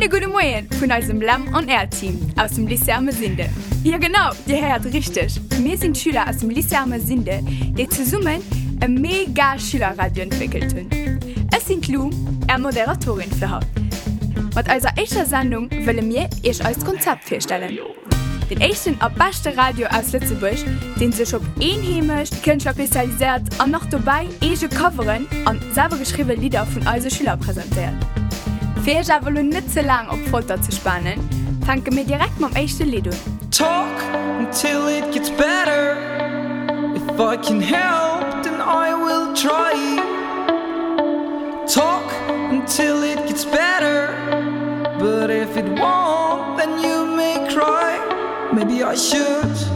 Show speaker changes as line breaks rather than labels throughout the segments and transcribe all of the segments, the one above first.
Schöne gute Moien vun ausem Lamm an Erdteam aus dem Lisserme Sinde. Ja genau, Di heriert richtig. Meer sind Schüler aus dem Lisserme Sinde, de ze summen e mega Schülerradio entwickelt hunn. Es sind Lu er Moderatorin fir haut. Wat eiser echtter Sandung wëlle mir ech als Konzept firstellen. Den echten abbachte Radio aus Lützeburg, den sech op eenhemecht Kënscher spezialisiert an noch vorbei ege Coveren an selber geschriwe Lieder vun eise Schüler präsentiert. Euch aber nicht so lange auf Folter zu spannen, fangen wir direkt ersten Lied an.
Talk until it gets better. If I can help, then I will try. Talk until it gets better. But if it won't, then you may cry. Maybe I should.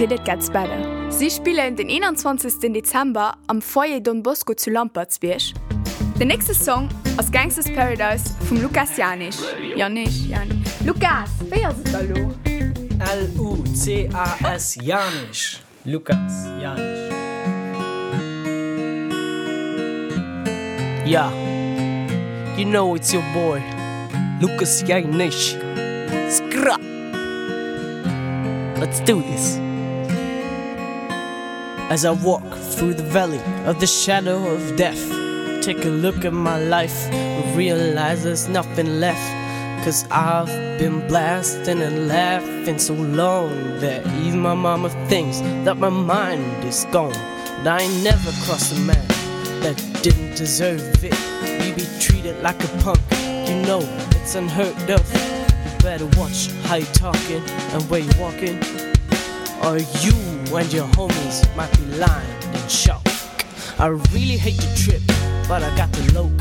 Till It Gets Better.
Sie spielen den 21. Dezember am Foyer Don Bosco zu Lampertsbiersch. Der nächste Song aus Gangsters Paradise vom Lukas Janisch. Janisch, Janisch. Lukas, wer ist da lo?
L-U-C-A-S Janisch. Lukas Janisch. Yeah, you know it's your boy, Lukas Janisch. Scrap! Let's do this. As I walk through the valley of the shadow of death, take a look at my life and realize there's nothing left. Cause I've been blasting and laughing so long that even my mama thinks that my mind is gone. And I ain't never crossed a man that didn't deserve it. You be treated like a punk, you know it's unheard of. You better watch how you talking and where you walking. Or you and your homies might be lying in shock. I really hate the trip, but I got the loc.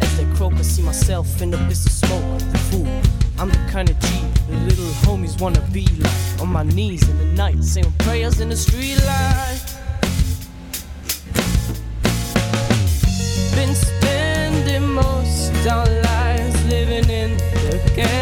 As they croak, I see myself in the bliss of smoke. The fool I'm the kind of G the little homies wanna be like on my knees in the night saying prayers in the street light been spending most our lives living in the gangsters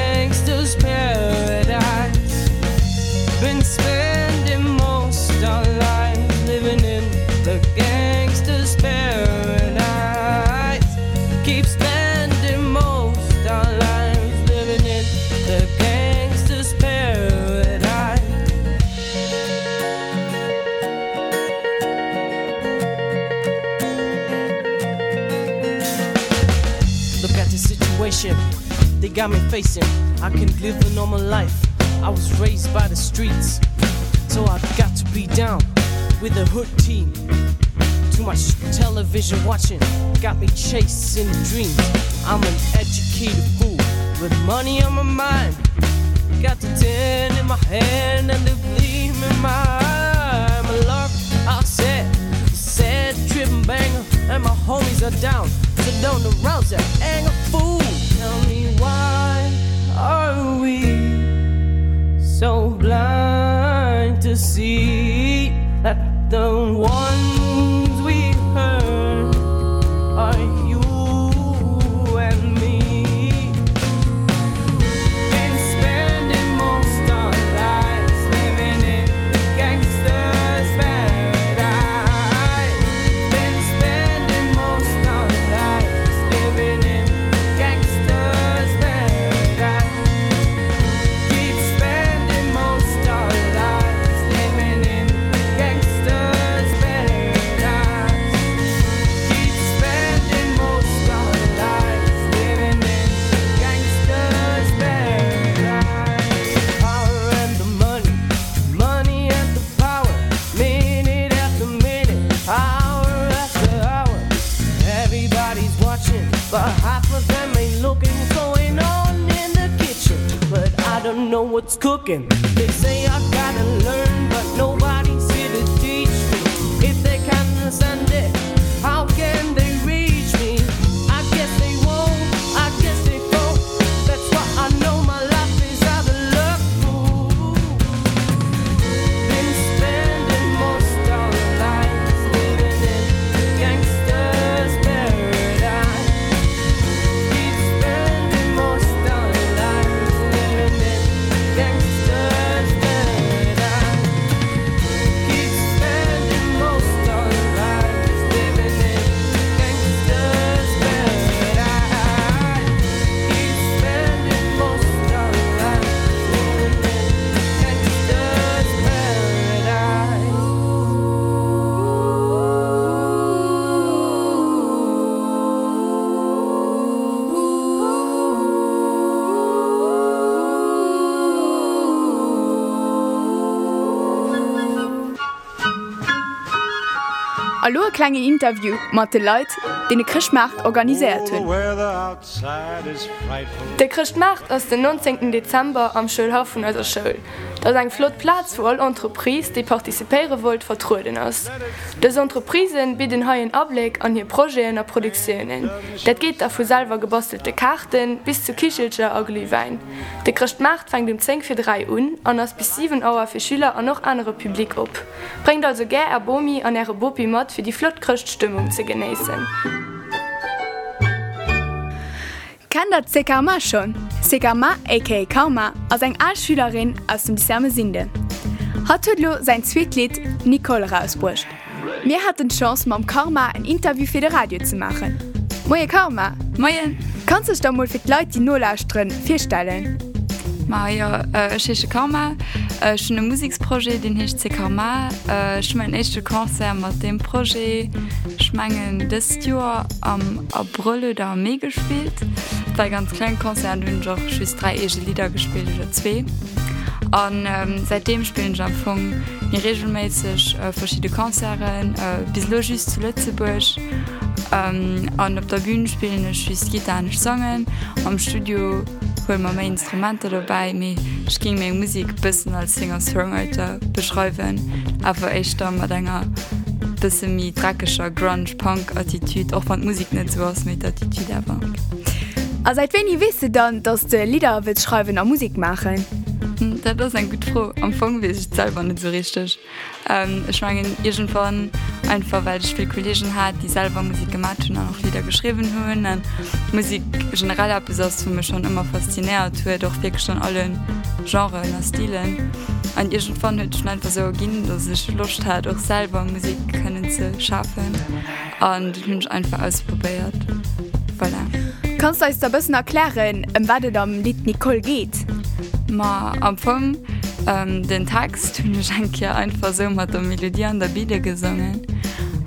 they got me facing. I can live a normal life. I was raised by the streets so I got to be down with the hood team. Too much television watching got me chasing dreams. I'm an educated fool. With money on my mind got the tin in my hand and the gleam in my eye. I'm a lark I said sad trip banger and my homies are down. So don't arouse that anger fool why are we so blind to see half of ain't looking going on in the kitchen. But I don't know what's cooking. They say I gotta
Hallo e kleine Interview mat de Leiit, de e Krischmacht organisiert hunn. De Christmacht ass den 19. Dezember am Schulhaufen as Schul. dats eng Flotplatz wo all Entreprise, déi partizipéiere wollt vertruden ass. Des Entreprisen bidden haien Ableg an hir Proen a Produktionioen. Dat geht a vu Salver gebostelte Karten bis zu Kichelscher a Glühwein. De Christcht Macht fängt dem 10 fir 3 un an ass bis 7 Auer fir Schüler an noch andere Publikum op. Bringt also gär er Bomi an Äre Bopimod fir die Flotkrchtstimmung ze geneessen. Kan dat Zecker mar schon? Sekama aka Kauma als eng Altschülerin aus dem Disame Sinde. Hat Hudlo sein Zwietlied Nicole rausbrucht. Mir hat den Chance mam Karma ein Interview fir de Radio zu machen. Moje Karma,
Moien
kannst du da mal fir Leute die Nolauusstren firstellen?
Maier cheche Kammer schon e Musiksproje den hech CKMA sch mein echte Konzer mat dem Pro schmengen des Joer am Abrulle da mé gespielt. Bei ganz klein Konzer hun joch schüs drei ege Lieder gespielt oder zwee. An ähm, seitdem spielen mir regelmäßig äh, verschiedene Konzeren äh, bis Logis zu Lützeburg. Ähm, an op der Bühne spielen schü gitanisch Songen am Studio puer ma méi Instrumente dabei méi ging még Musik bisssen als Singer-Songwriter beschreiwen, awer eich da mat enger bisse mi drakescher Grunge Punk Attitud och van Musik net so ass mit Attitud awer.
A seit wenn i wisse dann, dats de Lieder wit schreiwen a Musik machen?
Dat ass en gut froh am Fong wie ich selber net so richtig. Ähm, ich schwangen mein, Igent van einfach, weil ich viele Kollegen hatte, die selber Musik gemacht und auch Lieder geschrieben haben. Und Musik generell etwas, was für mich schon immer fasziniert hat, doch wirklich schon allen Genres und Stilen. Und irgendwann hat es einfach so gegeben, dass ich Lust hatte, auch selber Musik können zu schaffen. Und ich habe einfach ausprobiert. Voilà.
Kannst du uns da ein bisschen erklären, um was es am Lied Nicole geht?
Ma am Fong ähm, den Text hun schenk ja einfach so mat der Melodie an der Bide gesungen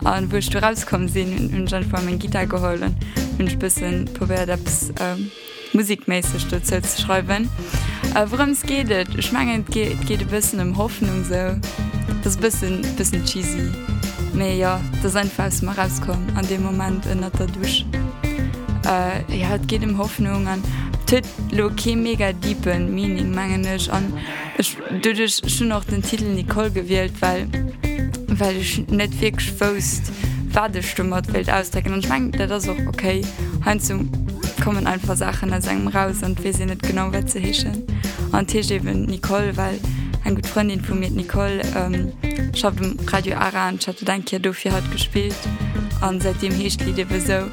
an woch du rauskom sinn hun schon vor mein Gitter geholen hunch bisssen probiert abs ähm, musikmäßig zu schreiben. Äh, worum es geht schmangend geht geht bisssen um Hoffnung so. Das bisschen bisschen cheesy. Me ja das einfach mal rauskommen an dem moment in der Dusch. Äh, ja geht um Hoffnung an tut lo mega diepen Meaning mangenech an ich duch schon noch den Titel Nicole gewählt weil weil ich net wirklich fast wadestummert Welt ausdrecken und schwank das auch okay hein zum kommen einfach Sachen aus einem raus und wir sind nicht genau wat ze hechen an eben Nicole weil ein gut Freund informiert Nicole ähm, ich hab dem Radio Aran ich hatte dank ja dafür hat gespielt. An seitdem hecht Lied so.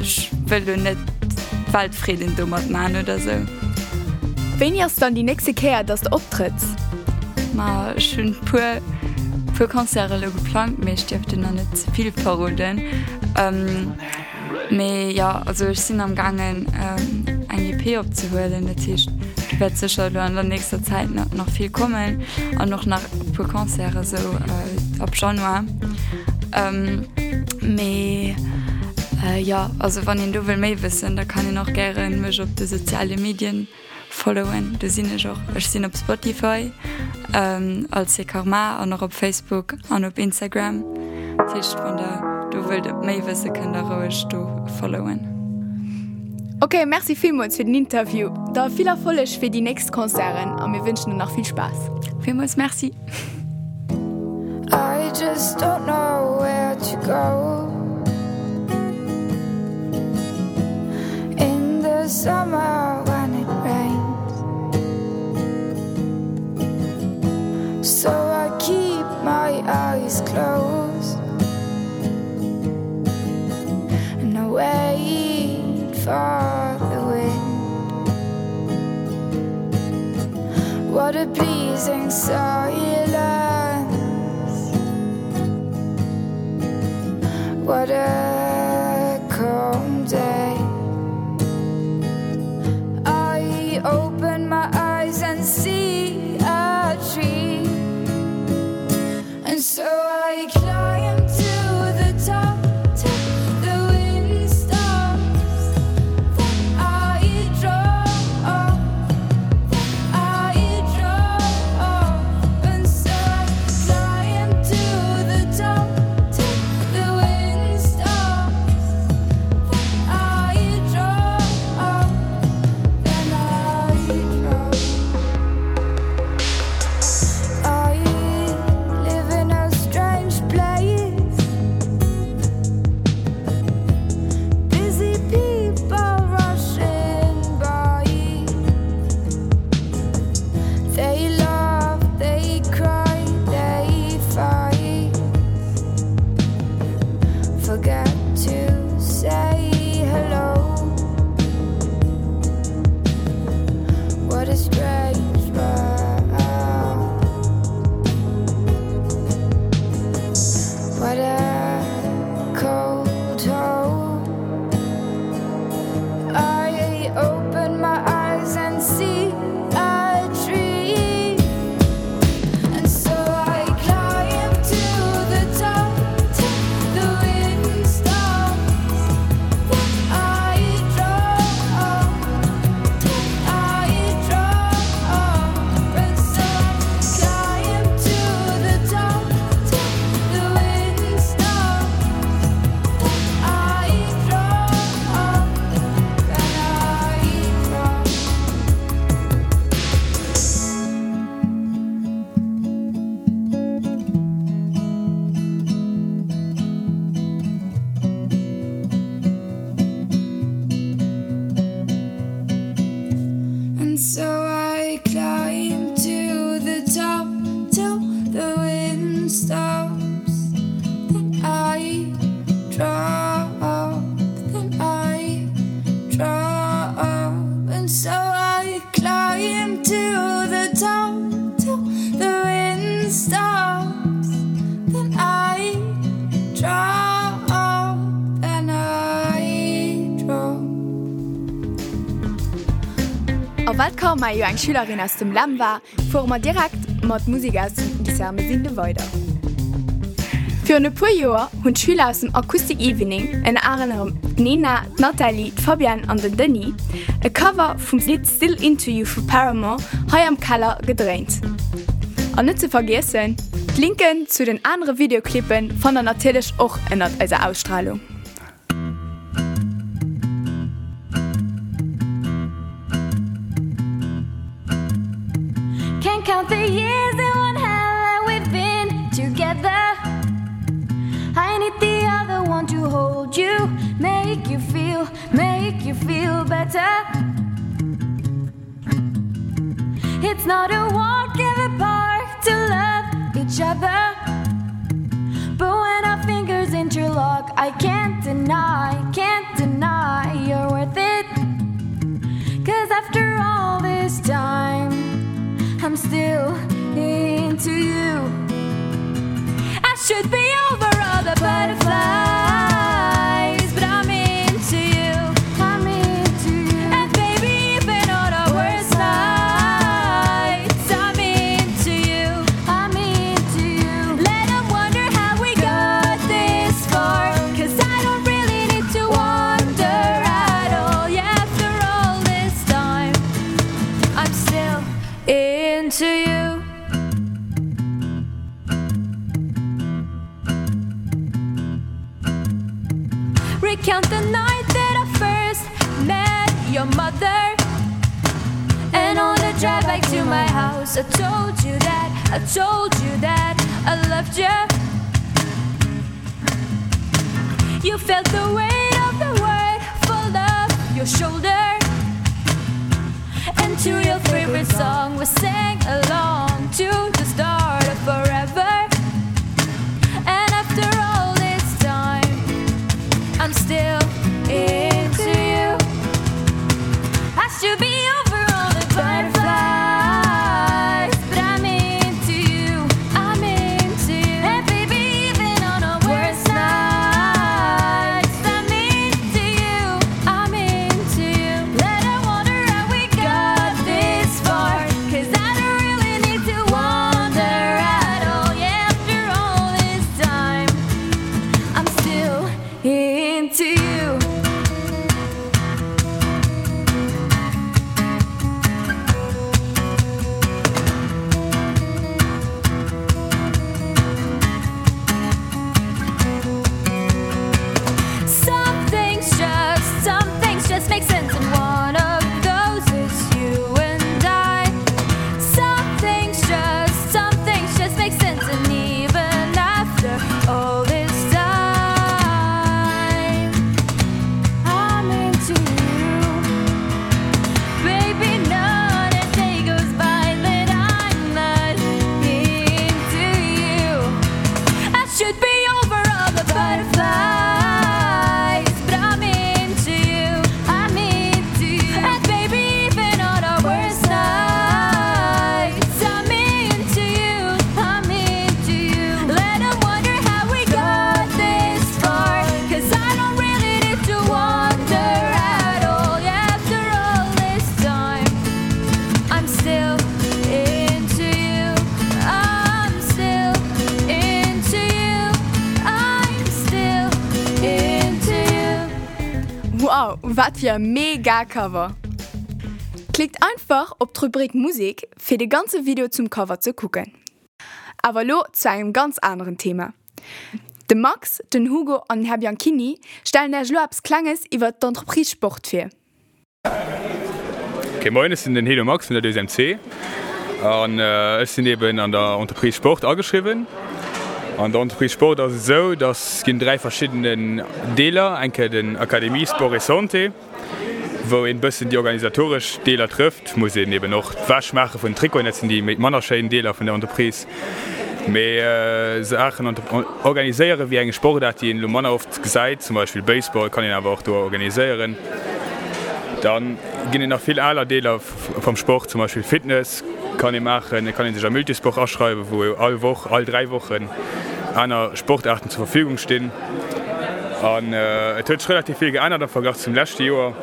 Ich will net Waldfrieden dummer man oder so.
Wenn ihr dann die nächste Kehr, dass du auftrittst?
Ma schön pur für Konzere lo geplant. Mich dürfte noch nicht zu viel verroden ähm, ja also ich sind am gangen ähm, ein EP abzuholen. Tisch werde sicher an der nächster Zeit noch, noch viel kommen. Und noch nach für Konzere so äh, ab Januar. Ähm, me, äh, ja also wann den du will da kann ich noch gerne mich op die soziale Medien followen de sinne joch Ech sinn op Spotify ähm, als se Karma an noch op Facebook an op Instagram Tischcht von der du wild op méiwësse kann du followen.
Okay, merci vielmals für den Interview. Da viel Erfolg für die nächsten Konzerten und wir wünschen noch viel Spaß.
Vielmals merci.
I just don't know where to go. In the summer for the wind what a pleasing silence. What a
Kaum mai eng Schülerin aus dem Lamm war, fuhr mat direkt mat aus die Same sinde weiter. Für ne pu Joer hunn Schüler aus dem Akustik Evening en Arennerem Nina, Natalie, Fabian an den Denny, e Cover vum Lied Still into you vu Paramore hai am Keller gedreht. An net ze vergessen, Linken zu den andere Videoclippen von der natürlich och ändert als Ausstrahlung.
Better. It's not a walk in the park to love each other. But when our fingers interlock I can't deny can't deny you're worth it. Cause after all this time I'm still into you. I should be over all the butterflies into you. Recount the night that I first met your mother. And on the drive back to my house I told you that I told you that I loved you. You felt the weight of the word full of your shoulder To your favorite song. Was sang along to the start of forever
ihr Megacover. Klickt einfach op Rubrik Musik fir de ganze Video zum Cover zu gucken. Aber lo zu einem ganz anderen Thema. De Max, den Hugo an Herr Bianchini stellen der Schloabs Klanges iwwer d'Entreprisesport fir.
Gemoin sind den Helo Max von der DSMC Und, äh, sind eben an der Unterprisesport angeschrieben An der Entreprise Sport ist es so, dass es drei verschiedene Deler. Einmal den Akademie Sport Santé, wo ein bisschen die organisatorischen Deler trifft. Muss eben noch die Wasch machen von Trikot, das sind die mit Mannerschein Deler von der Entreprise. mehr äh, Sachen organisieren wie ein Sportart, die in Lumann oft gesagt, zum Beispiel Baseball kann ich aber auch dort organisieren. Dann gehen noch viel aller Deler vom Sport, zum Beispiel Fitness kann ich machen, ich kann ich sich ein Multisport ausschreiben, wo alle Woche, alle drei Wochen einer Sportarten zur Verfügung stehen. Und, äh, es hat sich relativ viel geändert im Vergleich zum letzten Jahr,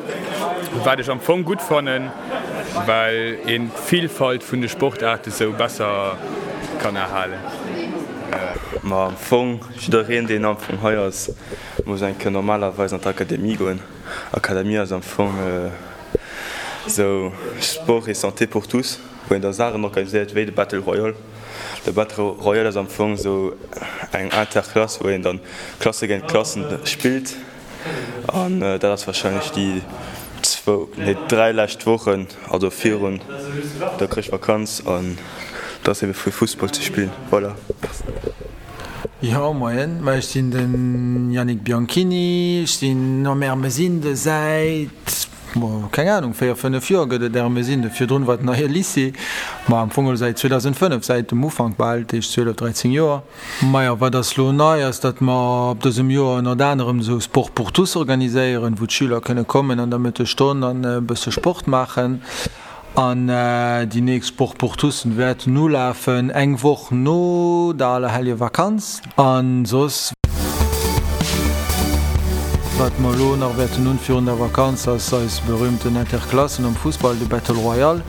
weil ich am Anfang gut fand, weil in Vielfalt von den Sportarten so besser kann erhalten.
Ma am Fong Schiin den am vum Haiiers muss enke normalerweise an d'Akademie goen. Akademie ass am Fong äh, so Sport e santé pour tous, wo en der organisiert wéi de Battle Royal. De Battle Royal ass am Fong so eng Interklasse, wo en dann Klasse gen Klassen spilt an äh, dat ass wahrscheinlich die net drei Lächt wochen also virun der krich Vakanz an dat ebe fir Fußball zu spielen. Voilà.
Ja moien, ma ich den Jannik Bianchini, ich sinn no Mer Mesinde seit keine Ahnung fir fënne Vier gëtt der mesinn fir Drun wat nach her Lissee ma am Fugel seit 2005 seit dem Mofang bald ichich 13 Joer. Meier war das Lo neiers, dat ma op dats im Joer an danerem so Sport Portus organiiséieren, wo Schüler kënne kommen an der Mëtte Sto an äh, bësse Sport machen. An äh, die nächst Sport Portussen werd no läfen engwoch no da alle helle Vakanz. An sos wat Molo nach nun unfir der Vakanz als als berühmten Interklassen am Fußball de Battle Royal,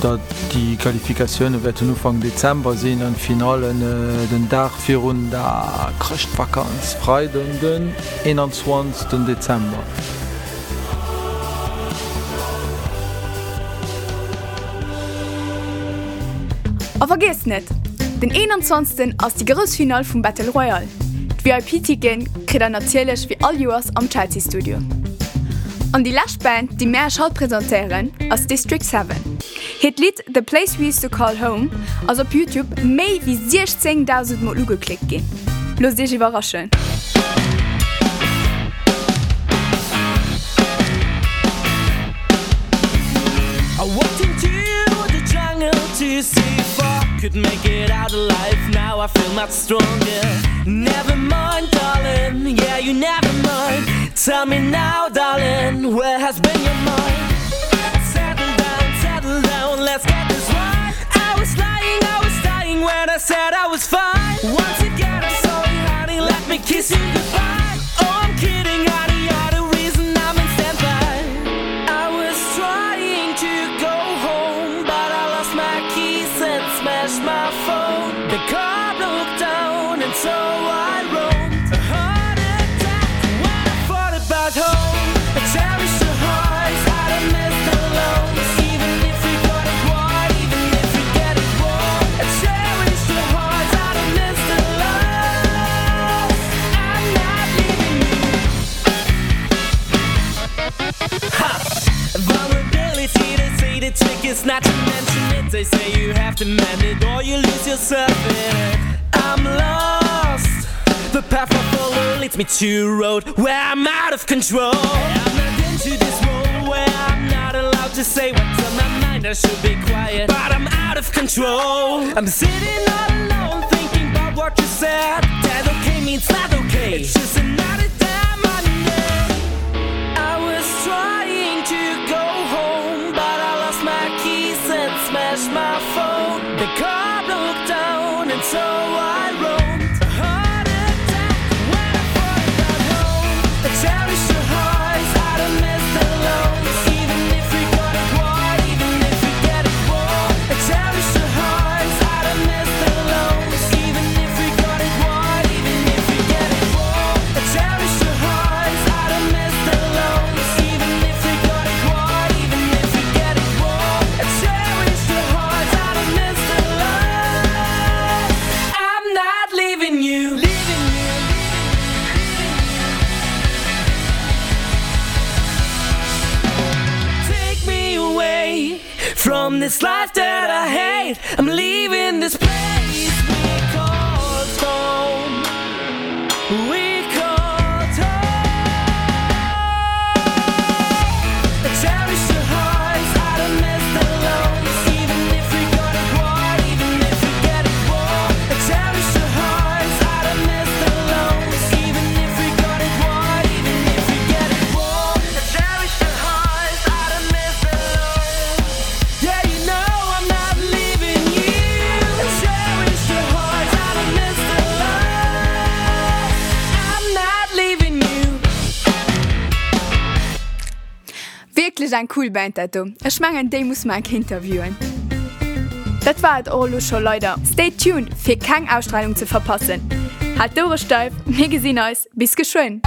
dat die Qualifikationune wetten ufang Dezember sinn an finalen äh, den Dachfir hun der Krchtvakanz freiden den 21. Dezember.
Aber vergesst net! Den 21. ass die Grosfinal vum Battle Royal. VIP-Tiken krit er nazielech wie all Joers am Chelsea Studio. An die Lashband, die Meer Schall präsentieren aus District 7. Het Lied The Place We Used to Call Home ass op YouTube méi wie 16.000 Mo ugeklickt gin. Los Dich überraschen.
Could make it out alive. Now I feel much stronger. Never mind, darling. Yeah, you never mind. Tell me now, darling, where has been your mind? Settle down, settle down, let's get this right. I was lying, I was dying when I said I was fine. They say you have to mend it or you lose yourself in it. I'm lost. The path I follow leads me to a road where I'm out of control. I'm not into this world where I'm not allowed to say what's on my mind. I should be quiet, but I'm out of control. I'm sitting all alone thinking about what you said. That okay means not okay. It's just another damn. I was trying to go home, it's my fault.
Ein cool Band dat du. Ich schmangen de muss man interviewen. Dat war et Olo schon Leute. Stay tuned fir keng Ausstrahlung zu verpassen. Halt dore steif, mé gesinn auss, bis geschwoen.